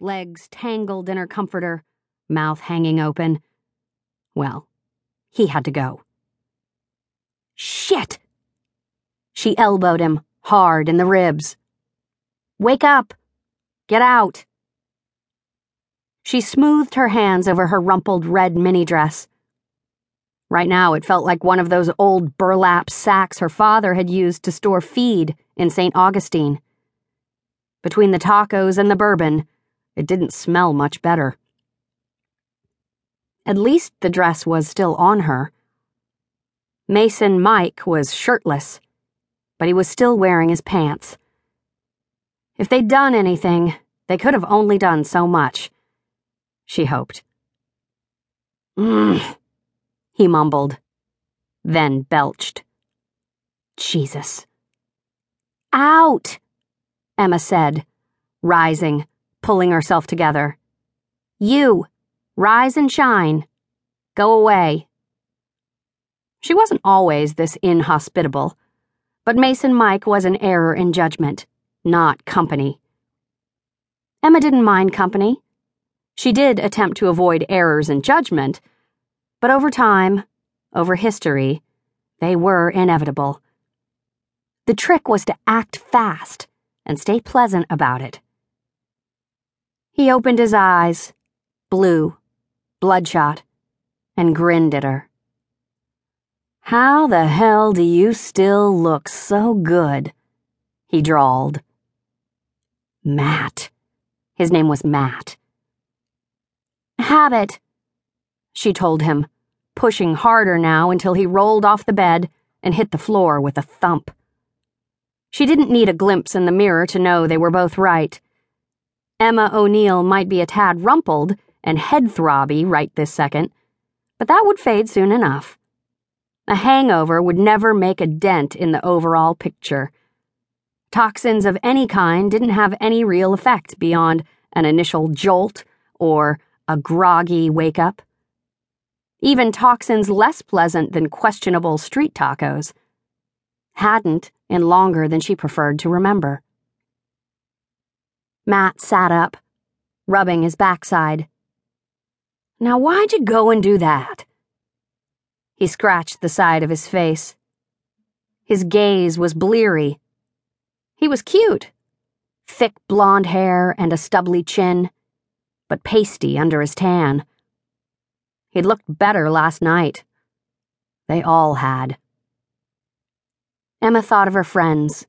legs tangled in her comforter, mouth hanging open. Well, he had to go. Shit! She elbowed him hard in the ribs. Wake up! Get out! She smoothed her hands over her rumpled red mini dress. Right now, it felt like one of those old burlap sacks her father had used to store feed in St. Augustine. Between the tacos and the bourbon, it didn't smell much better. At least the dress was still on her. Mason Mike was shirtless, but he was still wearing his pants. If they'd done anything, they could have only done so much she hoped. Mmm, he mumbled, then belched. Jesus. Out, Emma said, rising, pulling herself together. You, rise and shine. Go away. She wasn't always this inhospitable, but Mason Mike was an error in judgment, not company. Emma didn't mind company. She did attempt to avoid errors in judgment, but over time, over history, they were inevitable. The trick was to act fast and stay pleasant about it. He opened his eyes, blue, bloodshot, and grinned at her. How the hell do you still look so good? He drawled. Matt. His name was Matt. Habit, she told him, pushing harder now until he rolled off the bed and hit the floor with a thump. She didn't need a glimpse in the mirror to know they were both right. Emma O'Neill might be a tad rumpled and head throbby right this second, but that would fade soon enough. A hangover would never make a dent in the overall picture. Toxins of any kind didn't have any real effect beyond an initial jolt or a groggy wake up. Even toxins less pleasant than questionable street tacos hadn't in longer than she preferred to remember. Matt sat up, rubbing his backside. Now, why'd you go and do that? He scratched the side of his face. His gaze was bleary. He was cute. Thick blonde hair and a stubbly chin but pasty under his tan. He'd looked better last night. They all had. Emma thought of her friends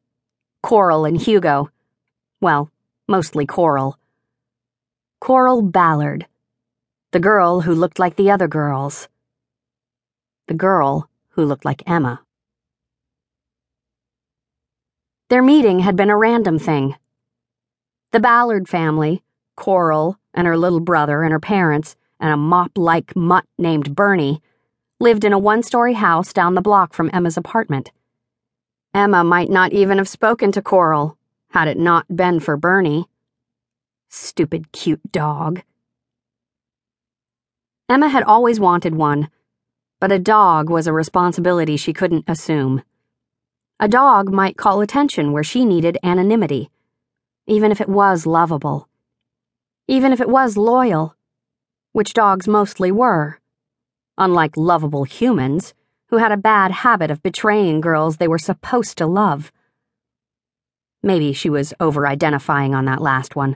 Coral and Hugo. Well, mostly Coral. Coral Ballard, the girl who looked like the other girls. The girl who looked like Emma. Their meeting had been a random thing. The Ballard family, Coral, and her little brother and her parents and a mop like mutt named Bernie lived in a one story house down the block from Emma's apartment. Emma might not even have spoken to Coral had it not been for Bernie. Stupid cute dog. Emma had always wanted one, but a dog was a responsibility she couldn't assume. A dog might call attention where she needed anonymity, even if it was lovable even if it was loyal, which dogs mostly were, unlike lovable humans who had a bad habit of betraying girls they were supposed to love. Maybe she was over identifying on that last one.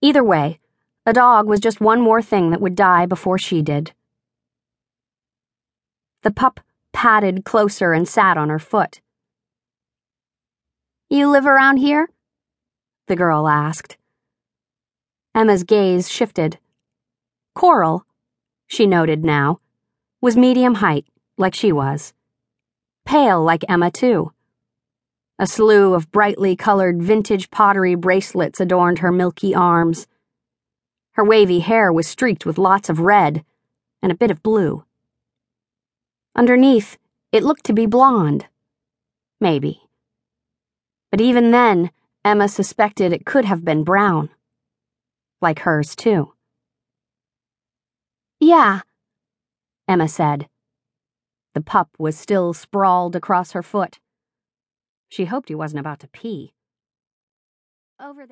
Either way, a dog was just one more thing that would die before she did. The pup padded closer and sat on her foot. You live around here? The girl asked. Emma's gaze shifted. Coral, she noted now, was medium height, like she was. Pale like Emma, too. A slew of brightly colored vintage pottery bracelets adorned her milky arms. Her wavy hair was streaked with lots of red and a bit of blue. Underneath, it looked to be blonde. Maybe. But even then, Emma suspected it could have been brown like hers, too. Yeah, Emma said. The pup was still sprawled across her foot. She hoped he wasn't about to pee. Over there.